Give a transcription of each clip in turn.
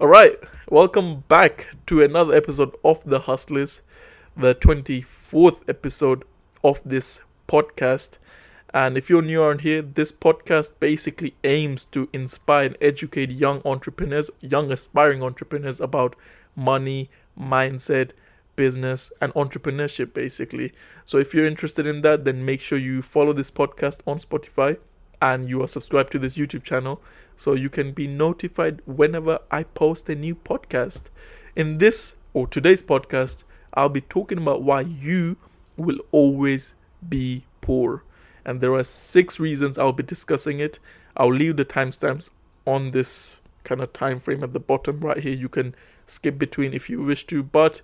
All right, welcome back to another episode of The Hustlers, the 24th episode of this podcast. And if you're new around here, this podcast basically aims to inspire and educate young entrepreneurs, young aspiring entrepreneurs about money, mindset, business, and entrepreneurship, basically. So if you're interested in that, then make sure you follow this podcast on Spotify and you are subscribed to this YouTube channel so you can be notified whenever I post a new podcast. In this or today's podcast, I'll be talking about why you will always be poor. And there are six reasons I'll be discussing it. I'll leave the timestamps on this kind of time frame at the bottom right here. You can skip between if you wish to, but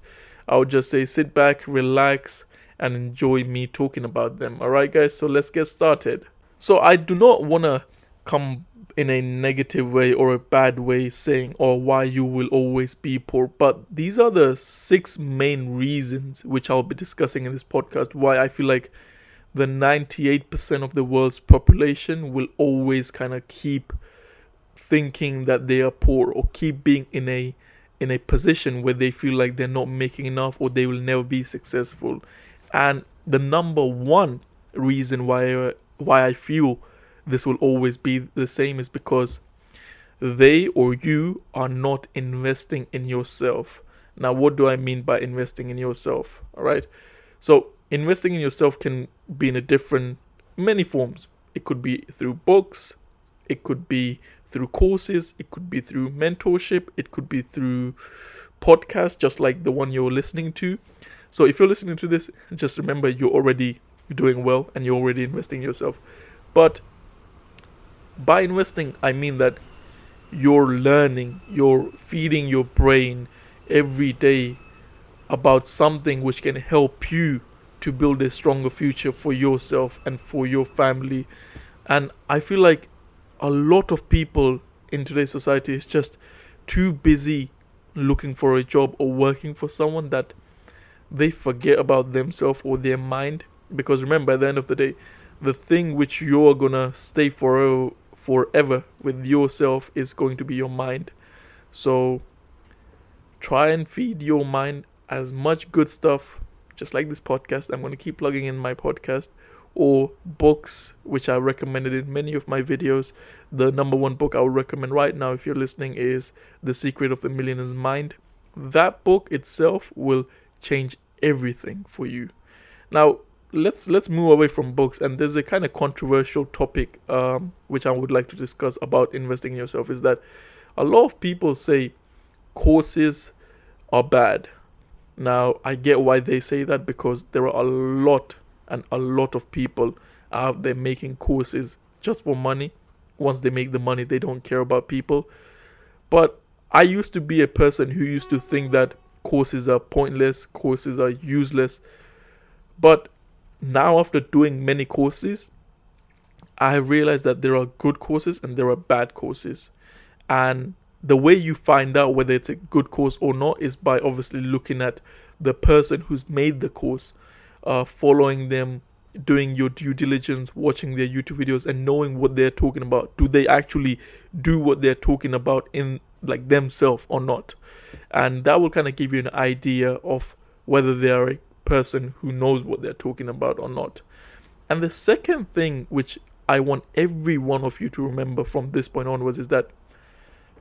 I'll just say sit back, relax, and enjoy me talking about them. Alright, guys, so let's get started. So, I do not want to come in a negative way or a bad way saying or why you will always be poor but these are the six main reasons which I'll be discussing in this podcast why I feel like the 98% of the world's population will always kind of keep thinking that they are poor or keep being in a in a position where they feel like they're not making enough or they will never be successful. And the number one reason why why I feel this will always be the same is because they or you are not investing in yourself. Now, what do I mean by investing in yourself? All right. So, investing in yourself can be in a different, many forms. It could be through books, it could be through courses, it could be through mentorship, it could be through podcasts, just like the one you're listening to. So, if you're listening to this, just remember you're already doing well and you're already investing yourself. But by investing, I mean that you're learning, you're feeding your brain every day about something which can help you to build a stronger future for yourself and for your family. And I feel like a lot of people in today's society is just too busy looking for a job or working for someone that they forget about themselves or their mind. Because remember, at the end of the day, the thing which you're gonna stay for forever with yourself is going to be your mind. So try and feed your mind as much good stuff, just like this podcast. I'm going to keep plugging in my podcast or books, which I recommended in many of my videos. The number one book I would recommend right now, if you're listening, is The Secret of the Millionaire's Mind. That book itself will change everything for you. Now, let's let's move away from books and there's a kind of controversial topic um, which i would like to discuss about investing in yourself is that a lot of people say courses are bad. Now i get why they say that because there are a lot and a lot of people out there making courses just for money. Once they make the money they don't care about people. But i used to be a person who used to think that courses are pointless courses are useless. But now after doing many courses i realized that there are good courses and there are bad courses. And the way you find out whether it's a good course or not is by obviously looking at the person who's made the course uh, following them doing your due diligence watching their youtube videos and knowing what they're talking about. Do they actually do what they're talking about in like themselves or not? And that will kind of give you an idea of whether they are a person who knows what they're talking about or not. And the second thing which I want every one of you to remember from this point onwards is that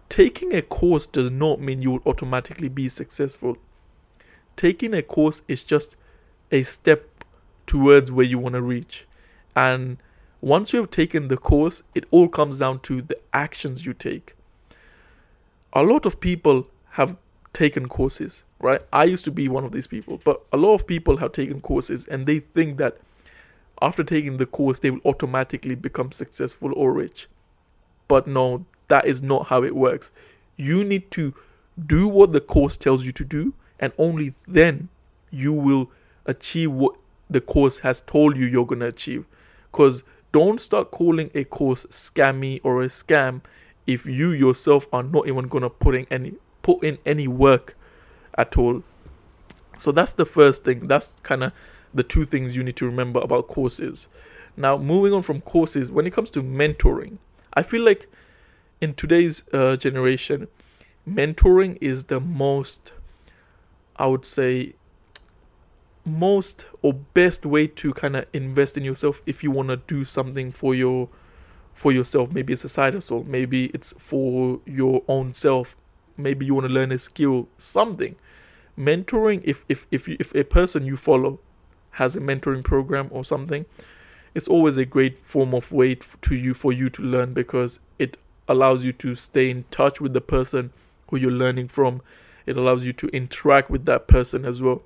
taking a course does not mean you will automatically be successful. Taking a course is just a step towards where you want to reach. And once you have taken the course, it all comes down to the actions you take. A lot of people have taken courses, right? I used to be one of these people, but a lot of people have taken courses and they think that after taking the course, they will automatically become successful or rich. But no, that is not how it works. You need to do what the course tells you to do, and only then you will achieve what the course has told you you're going to achieve. Because don't start calling a course scammy or a scam if you yourself are not even going to put in any put in any work at all. So that's the first thing. That's kind of the two things you need to remember about courses. Now, moving on from courses, when it comes to mentoring, I feel like in today's uh, generation, mentoring is the most, I would say, most or best way to kind of invest in yourself if you want to do something for your for yourself maybe it's a side hustle maybe it's for your own self maybe you want to learn a skill something. Mentoring if if if, you, if a person you follow has a mentoring program or something it's always a great form of way to you for you to learn because it allows you to stay in touch with the person who you're learning from. It allows you to interact with that person as well.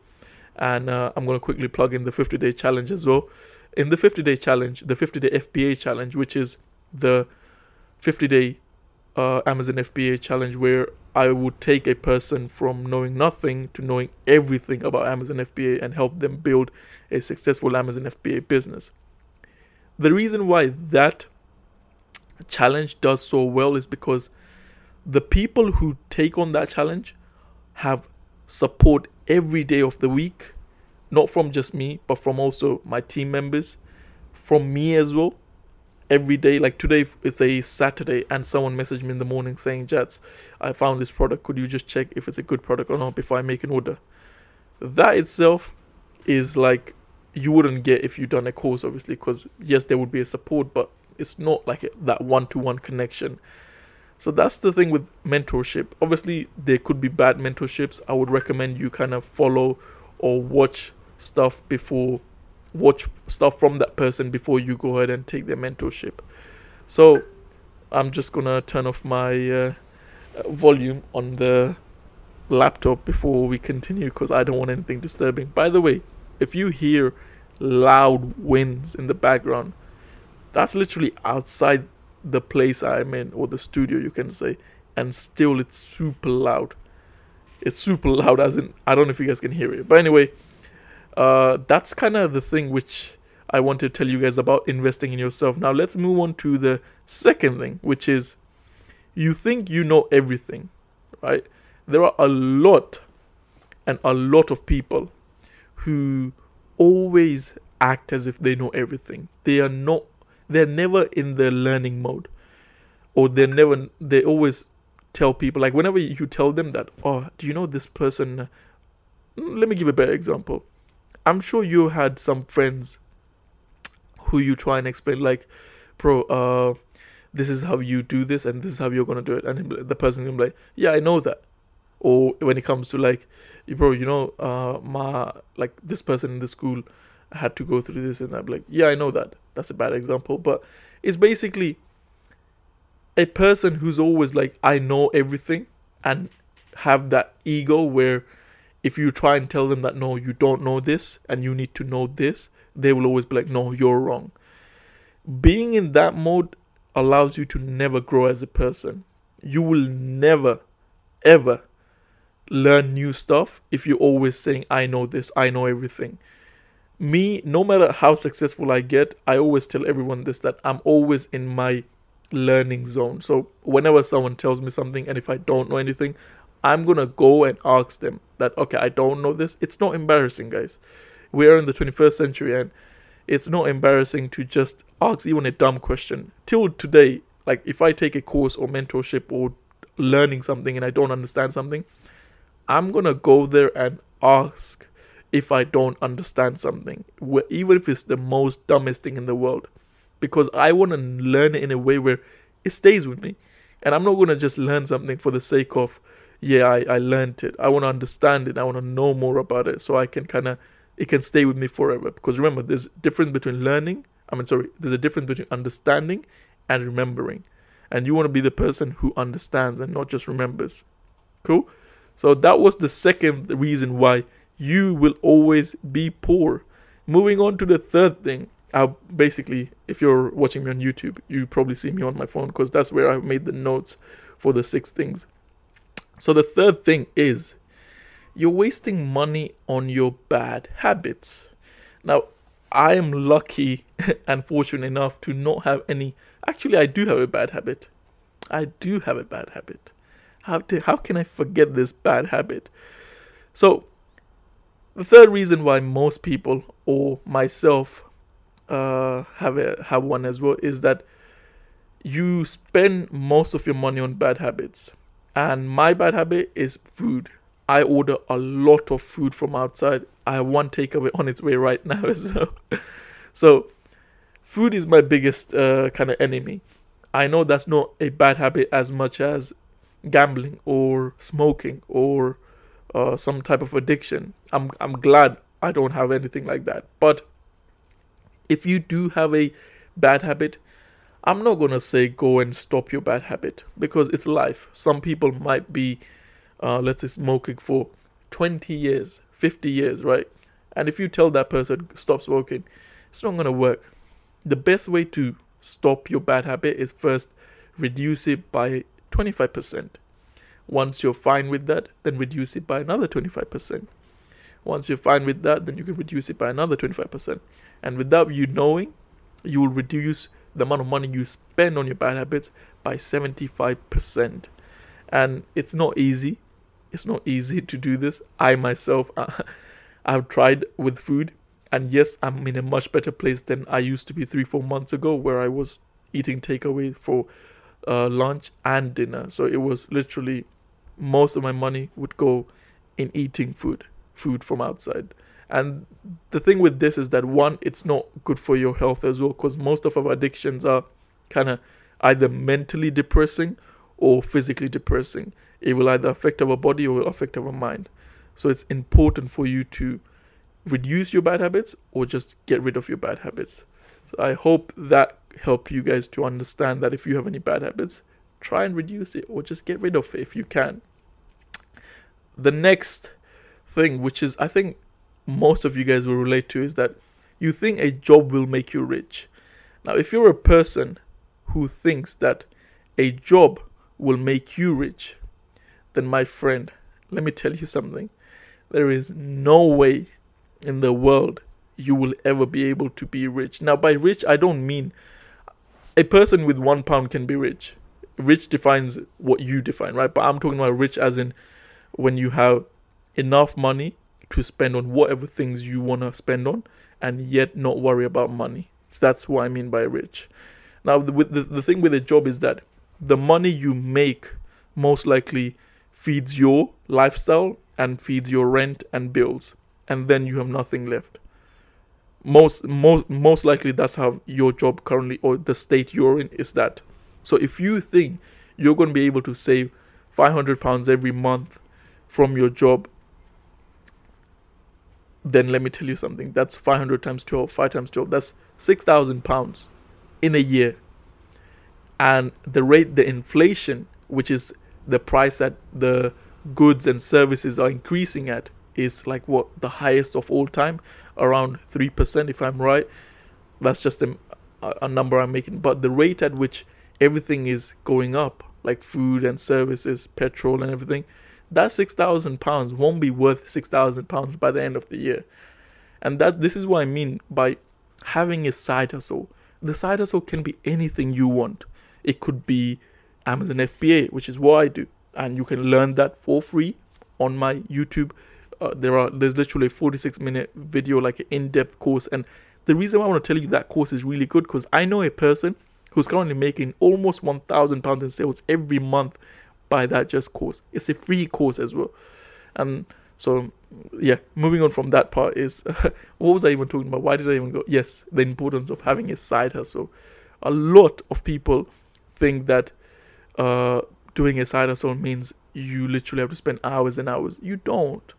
And uh, I'm going to quickly plug in the 50 day challenge as well. In the 50 day challenge, the 50 day FBA challenge, which is the 50 day uh, Amazon FBA challenge, where I would take a person from knowing nothing to knowing everything about Amazon FBA and help them build a successful Amazon FBA business. The reason why that challenge does so well is because the people who take on that challenge have support every day of the week, not from just me, but from also my team members, from me as well. Every day, like today, it's a Saturday, and someone messaged me in the morning saying, Jats, I found this product. Could you just check if it's a good product or not before I make an order? That itself is like you wouldn't get if you done a course, obviously, because yes, there would be a support, but it's not like that one to one connection so that's the thing with mentorship. Obviously, there could be bad mentorships. I would recommend you kind of follow or watch stuff before watch stuff from that person before you go ahead and take their mentorship. So I'm just gonna turn off my uh, volume on the laptop before we continue because I don't want anything disturbing. By the way, if you hear loud winds in the background, that's literally outside the place I'm in or the studio, you can say, and still it's super loud. It's super loud, as in I don't know if you guys can hear it, but anyway, uh, that's kind of the thing which I want to tell you guys about investing in yourself. Now let's move on to the second thing, which is you think you know everything, right? There are a lot and a lot of people who always act as if they know everything. They are not they're never in the learning mode or they're never they always tell people like whenever you tell them that oh do you know this person let me give a better example i'm sure you had some friends who you try and explain like bro uh this is how you do this and this is how you're gonna do it. And the person can be like yeah i know that. Or when it comes to like bro you know uh my like this person in the school had to go through this and that. Like yeah i know that. That's a bad example, but it's basically a person who's always like, I know everything and have that ego where if you try and tell them that no, you don't know this and you need to know this, they will always be like, no, you're wrong. Being in that mode allows you to never grow as a person. You will never, ever learn new stuff if you're always saying, I know this, I know everything me, no matter how successful I get, I always tell everyone this that I'm always in my learning zone. So whenever someone tells me something and if I don't know anything, I'm gonna go and ask them that okay, I don't know this. It's not embarrassing, guys. We are in the 21st century and it's not embarrassing to just ask even a dumb question. Till today, like if I take a course or mentorship or learning something and I don't understand something, I'm gonna go there and ask if I don't understand something, even if it's the most dumbest thing in the world, because I want to learn it in a way where it stays with me. And I'm not to just learn something for the sake of, yeah, I, I learned it. I want to understand it. I want to know more about it so I can kind of, it can stay with me forever. Because remember, there's a difference between learning, I mean, sorry, there's a difference between understanding and remembering. And you want to be the person who understands and not just remembers. Cool? So that was the second reason why you will always be poor. Moving on to the third thing. I basically, if you're watching me on YouTube, you probably see me on my phone because that's where I made the notes for the six things. So the third thing is you're wasting money on your bad habits. Now, I am lucky and fortunate enough to not have any. Actually, I do have a bad habit. I do have a bad habit. How, to, how can I forget this bad habit? So, the third reason why most people or myself uh, have a, have one as well is that you spend most of your money on bad habits. And my bad habit is food. I order a lot of food from outside. I have one takeaway on its way right now well. so, food is my biggest uh, kind of enemy. I know that's not a bad habit as much as gambling or smoking or uh, some type of addiction. I'm I'm glad I don't have anything like that. But if you do have a bad habit, I'm not gonna say go and stop your bad habit because it's life. Some people might be, uh, let's say, smoking for 20 years, 50 years, right? And if you tell that person stop smoking, it's not gonna work. The best way to stop your bad habit is first reduce it by 25%. Once you're fine with that, then reduce it by another 25%. Once you're fine with that, then you can reduce it by another 25%. And without you knowing, you will reduce the amount of money you spend on your bad habits by 75%. And it's not easy. It's not easy to do this. I myself, I've tried with food. And yes, I'm in a much better place than I used to be three, four months ago, where I was eating takeaway for uh, lunch and dinner. So it was literally most of my money would go in eating food, food from outside. And the thing with this is that one, it's not good for your health as well, because most of our addictions are kind of either mentally depressing or physically depressing. It will either affect our body or affect our mind. So it's important for you to reduce your bad habits or just get rid of your bad habits. So I hope that help you guys to understand that if you have any bad habits, try and reduce it or just get rid of it if you can. The next thing, which is I think most of you guys will relate to, is that you think a job will make you rich. Now, if you're a person who thinks that a job will make you rich, then my friend, let me tell you something. There is no way in the world you will ever be able to be rich. Now, by rich, I don't mean a person with one pound can be rich rich defines what you define, right? But I'm talking about rich as in when you have enough money to spend on whatever things you want to spend on and yet not worry about money. That's what I mean by rich. Now, the, the, the thing with a job is that the money you make most likely feeds your lifestyle and feeds your rent and bills, and then you have nothing left. Most most most likely that's how your job currently or the state you're in is that. So if you think you're going to be able to save 500 pounds every month from your job, then let me tell you something. That's 500 times 12, 5 times 12. That's 6,000 pounds in a year. And the rate, the inflation, which is the price that the goods and services are increasing at, is like what the highest of all time, around 3%, if I'm right. That's just a, a number I'm making. But the rate at which everything is going up, like food and services, petrol and everything, that six thousand pounds won't be worth six thousand pounds by the end of the year. And that this is what I mean by having a side hustle. The side hustle can be anything you want. It could be Amazon FBA, which is what I do, and you can learn that for free on my YouTube. Uh, there are there's literally a 46 minute video, like an in-depth course, and the reason I want to tell you that course is really good because I know a person who's currently making almost 1,000 pounds in sales every month by that just course. It's a free course as well. And so, yeah, moving on from that part is what was I even talking about? Why did I even go? Yes, the importance of having a side hustle. A lot of people think that uh, doing a side hustle means you literally have to spend hours and hours. You don't.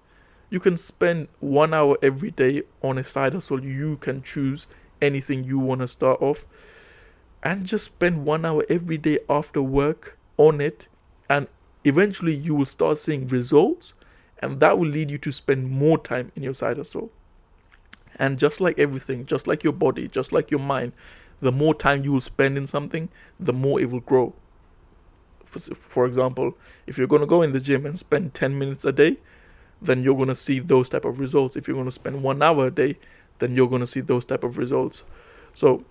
You can spend one hour every day on a side hustle. You can choose anything you want to start off and just spend one hour every day after work on it and eventually you will start seeing results and that will lead you to spend more time in your side hustle. And just like everything just like your body just like your mind the more time you will spend in something the more it will grow. For, for example if you're going to go in the gym and spend 10 minutes a day then you're going to see those type of results. If you're going to spend one hour a day then you're going to see those type of results. So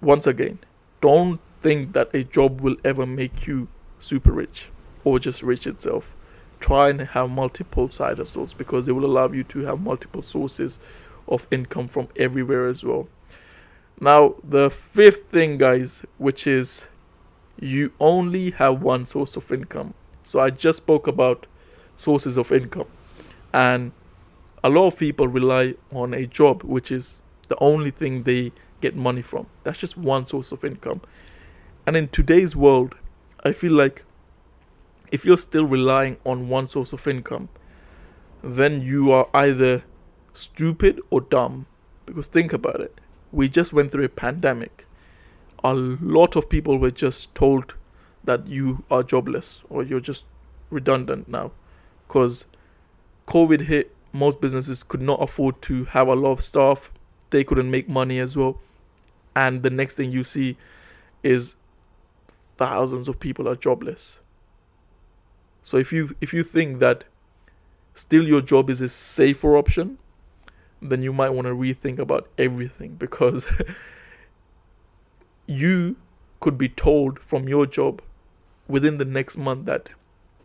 once again don't think that a job will ever make you super rich or just rich itself. Try and have multiple side hustles because it will allow you to have multiple sources of income from everywhere as well. Now, the fifth thing, guys, which is you only have one source of income. So I just spoke about sources of income. And a lot of people rely on a job, which is the only thing they get money from. That's just one source of income. And in today's world, I feel like if you're still relying on one source of income, then you are either stupid or dumb. Because think about it. We just went through a pandemic. A lot of people were just told that you are jobless or you're just redundant now. Because COVID hit, most businesses could not afford to have a lot of staff. They couldn't make money as well. And the next thing you see is thousands of people are jobless. So if you if you think that still your job is a safer option, then you might want to rethink about everything because you could be told from your job within the next month that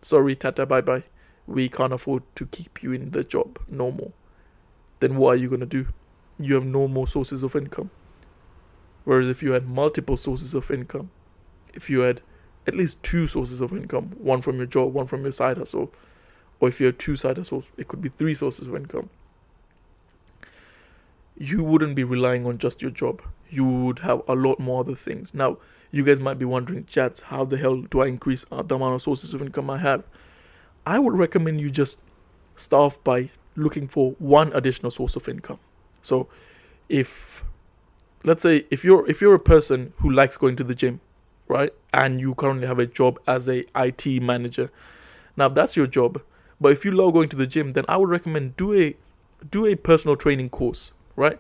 sorry tata bye bye we can't afford to keep you in the job no more. Then what are you going to do? You have no more sources of income. Whereas if you had multiple sources of income if you had at least two sources of income one from your job one from your side hustle or if you have two side hustles, it could be three sources of income. You wouldn't be relying on just your job. You would have a lot more other things. Now, you guys might be wondering, Jats, how the hell do I increase uh, the amount of sources of income I have? I would recommend you just start off by looking for one additional source of income. So, if let's say if you're if you're a person who likes going to the gym, right, and you currently have a job as a IT manager, now that's your job. But if you love going to the gym, then I would recommend do a do a personal training course, right?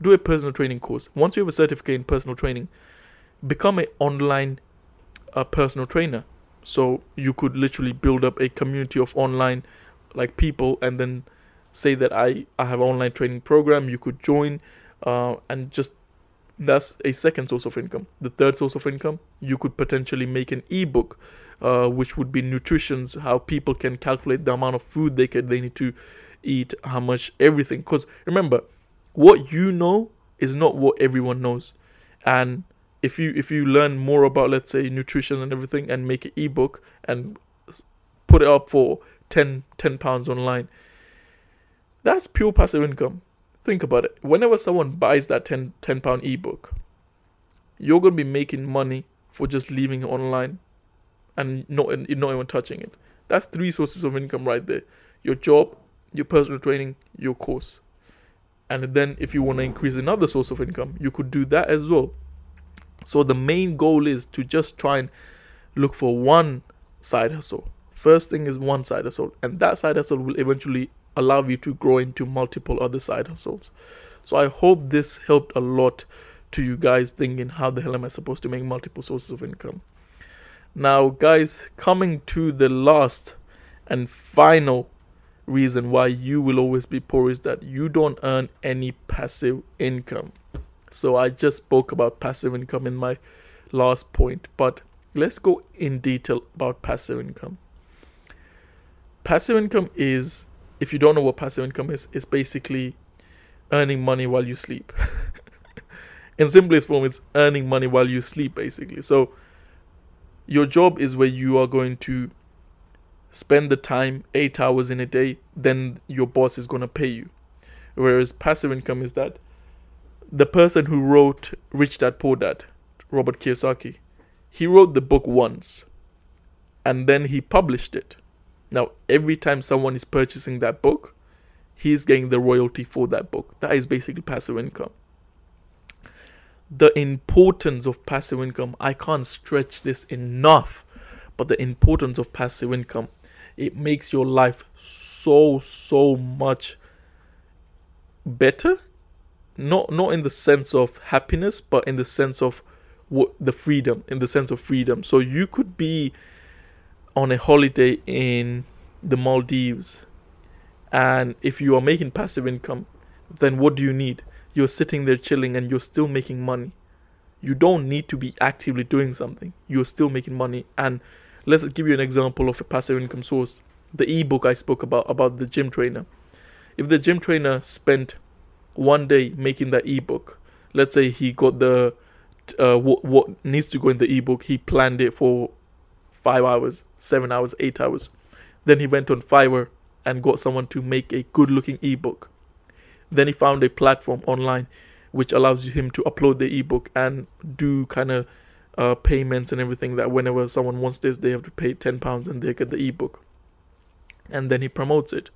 Do a personal training course. Once you have a certificate in personal training, become an online uh, personal trainer. So you could literally build up a community of online like people and then say that I, I have online training program you could join uh, and just that's a second source of income. The third source of income you could potentially make an ebook uh, which would be nutritions, how people can calculate the amount of food they can they need to eat, how much everything. Because remember, what you know is not what everyone knows, and if you if you learn more about let's say nutrition and everything and make an ebook and put it up for 10 10 pounds online that's pure passive income think about it whenever someone buys that 10 10 pound ebook you're going to be making money for just leaving it online and not not even touching it. That's three sources of income right there: your job, your personal training, your course. And then, if you want to increase another source of income, you could do that as well. So the main goal is to just try and look for one side hustle. First thing is one side hustle, and that side hustle will eventually allow you to grow into multiple other side hustles. So I hope this helped a lot to you guys thinking how the hell am I supposed to make multiple sources of income. Now, guys, coming to the last and final reason why you will always be poor is that you don't earn any passive income. So, I just spoke about passive income in my last point, but let's go in detail about passive income. Passive income is, if you don't know what passive income is, it's basically earning money while you sleep. in simplest form, it's earning money while you sleep, basically. So, your job is where you are going to spend the time eight hours in a day, then your boss is going to pay you. Whereas passive income is that the person who wrote Rich Dad Poor Dad, Robert Kiyosaki, he wrote the book once and then he published it. Now, every time someone is purchasing that book, he's getting the royalty for that book. That is basically passive income the importance of passive income. I can't stretch this enough, but the importance of passive income. It makes your life so so much better. Not not in the sense of happiness, but in the sense of what the freedom, in the sense of freedom. So you could be on a holiday in the Maldives, and if you are making passive income, then what do you need? you're sitting there chilling and you're still making money. You don't need to be actively doing something. You're still making money. And let's give you an example of a passive income source. The ebook I spoke about about the gym trainer. If the gym trainer spent one day making that ebook, let's say he got the uh, what what needs to go in the ebook, he planned it for five hours, seven hours, eight hours. Then he went on Fiverr and got someone to make a good looking ebook. Then he found a platform online which allows him to upload the ebook and do kind of uh, payments and everything that whenever someone wants this, they have to pay £10 and they get the ebook. And then he promotes it.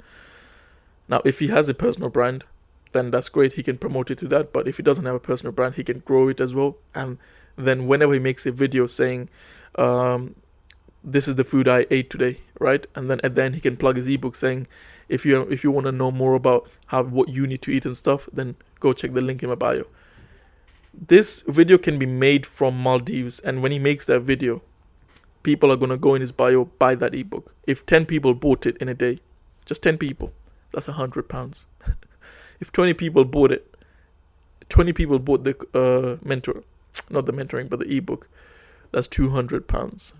Now, if he has a personal brand, then that's great. He can promote it to that. But if he doesn't have a personal brand, he can grow it as well. And then whenever he makes a video saying, um, this is the food I ate today, right? And then at the end he can plug his ebook saying, if you if you want to know more about how what you need to eat and stuff, then go check the link in my bio. This video can be made from Maldives, and when he makes that video, people are gonna go in his bio buy that ebook. If ten people bought it in a day, just ten people, that's a hundred pounds. if twenty people bought it, twenty people bought the uh, mentor, not the mentoring, but the ebook, that's two hundred pounds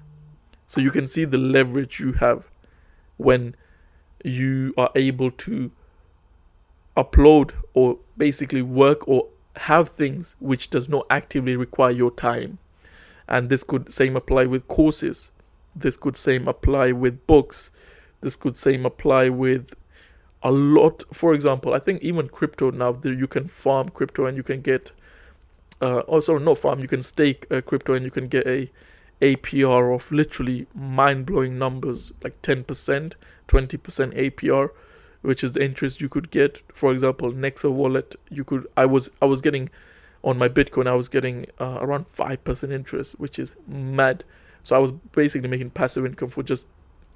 so you can see the leverage you have when you are able to upload or basically work or have things which does not actively require your time. And this could same apply with courses. This could same apply with books. This could same apply with a lot. For example, I think even crypto now you can farm crypto and you can get. Uh, oh, sorry, no farm. You can stake uh, crypto and you can get a APR of literally mind blowing numbers like 10%, 20% APR, which is the interest you could get. For example, Nexo wallet, you could I was I was getting on my Bitcoin, I was getting uh, around 5% interest, which is mad. So I was basically making passive income for just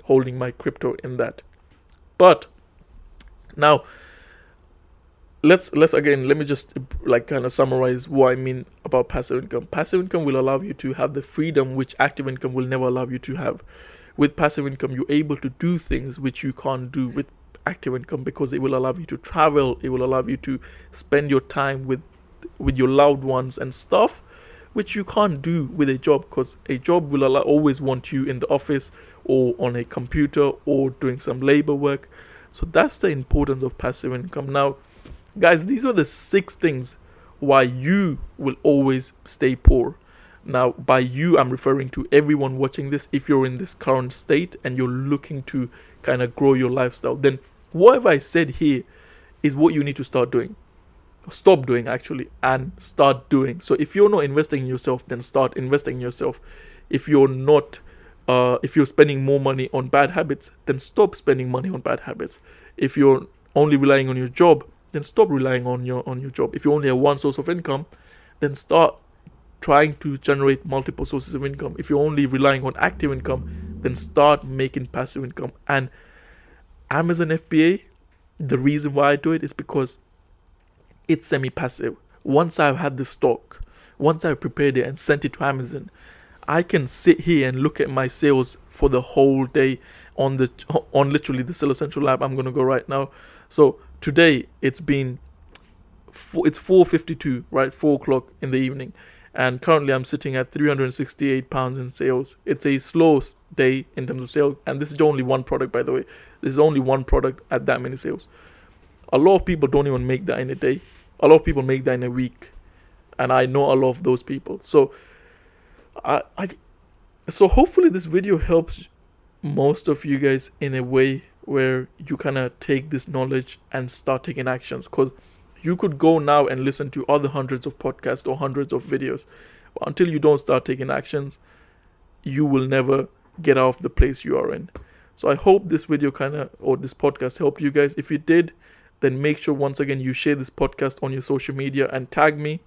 holding my crypto in that. But now let's let's again let me just like kind of summarize what I mean about passive income. Passive income will allow you to have the freedom which active income will never allow you to have. With passive income, you're able to do things which you can't do with active income because it will allow you to travel, it will allow you to spend your time with with your loved ones and stuff which you can't do with a job because a job will allow, always want you in the office or on a computer or doing some labor work. So that's the importance of passive income. Now, Guys, these are the six things why you will always stay poor. Now, by you, I'm referring to everyone watching this. If you're in this current state and you're looking to kind of grow your lifestyle, then whatever I said here is what you need to start doing. Stop doing actually and start doing. So, if you're not investing in yourself, then start investing in yourself. If you're not, uh, if you're spending more money on bad habits, then stop spending money on bad habits. If you're only relying on your job, then stop relying on your on your job. If you only have one source of income, then start trying to generate multiple sources of income. If you're only relying on active income, then start making passive income. And Amazon FBA, the reason why I do it is because it's semi-passive. Once I've had the stock, once I've prepared it and sent it to Amazon, I can sit here and look at my sales for the whole day on the on literally the Seller Central lab. I'm gonna go right now. So today it's been four, it's 4.52 right? 4 o'clock in the evening. And currently i'm sitting at 368 pounds in sales. It's a slow day in terms of sales. And this is only one product by the way. This is only one product at that many sales. A lot of people don't even make that in a day. A lot of people make that in a week. And i know a lot of those people. So i i so hopefully this video helps most of you guys in a way where you kind of take this knowledge and start taking actions. Because you could go now and listen to other hundreds of podcasts or hundreds of videos. But until you don't start taking actions you will never get out of the place you are in. So i hope this video kind of or this podcast helped you guys. If you did then make sure once again you share this podcast on your social media and tag me.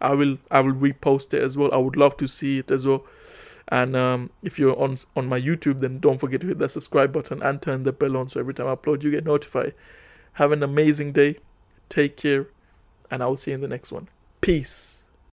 I will i will repost it as well. I would love to see it as well and um, if you're on on my YouTube, then don't forget to hit that subscribe button and turn the bell on so every time I upload, you get notified. Have an amazing day. Take care, and I will see you in the next one. Peace.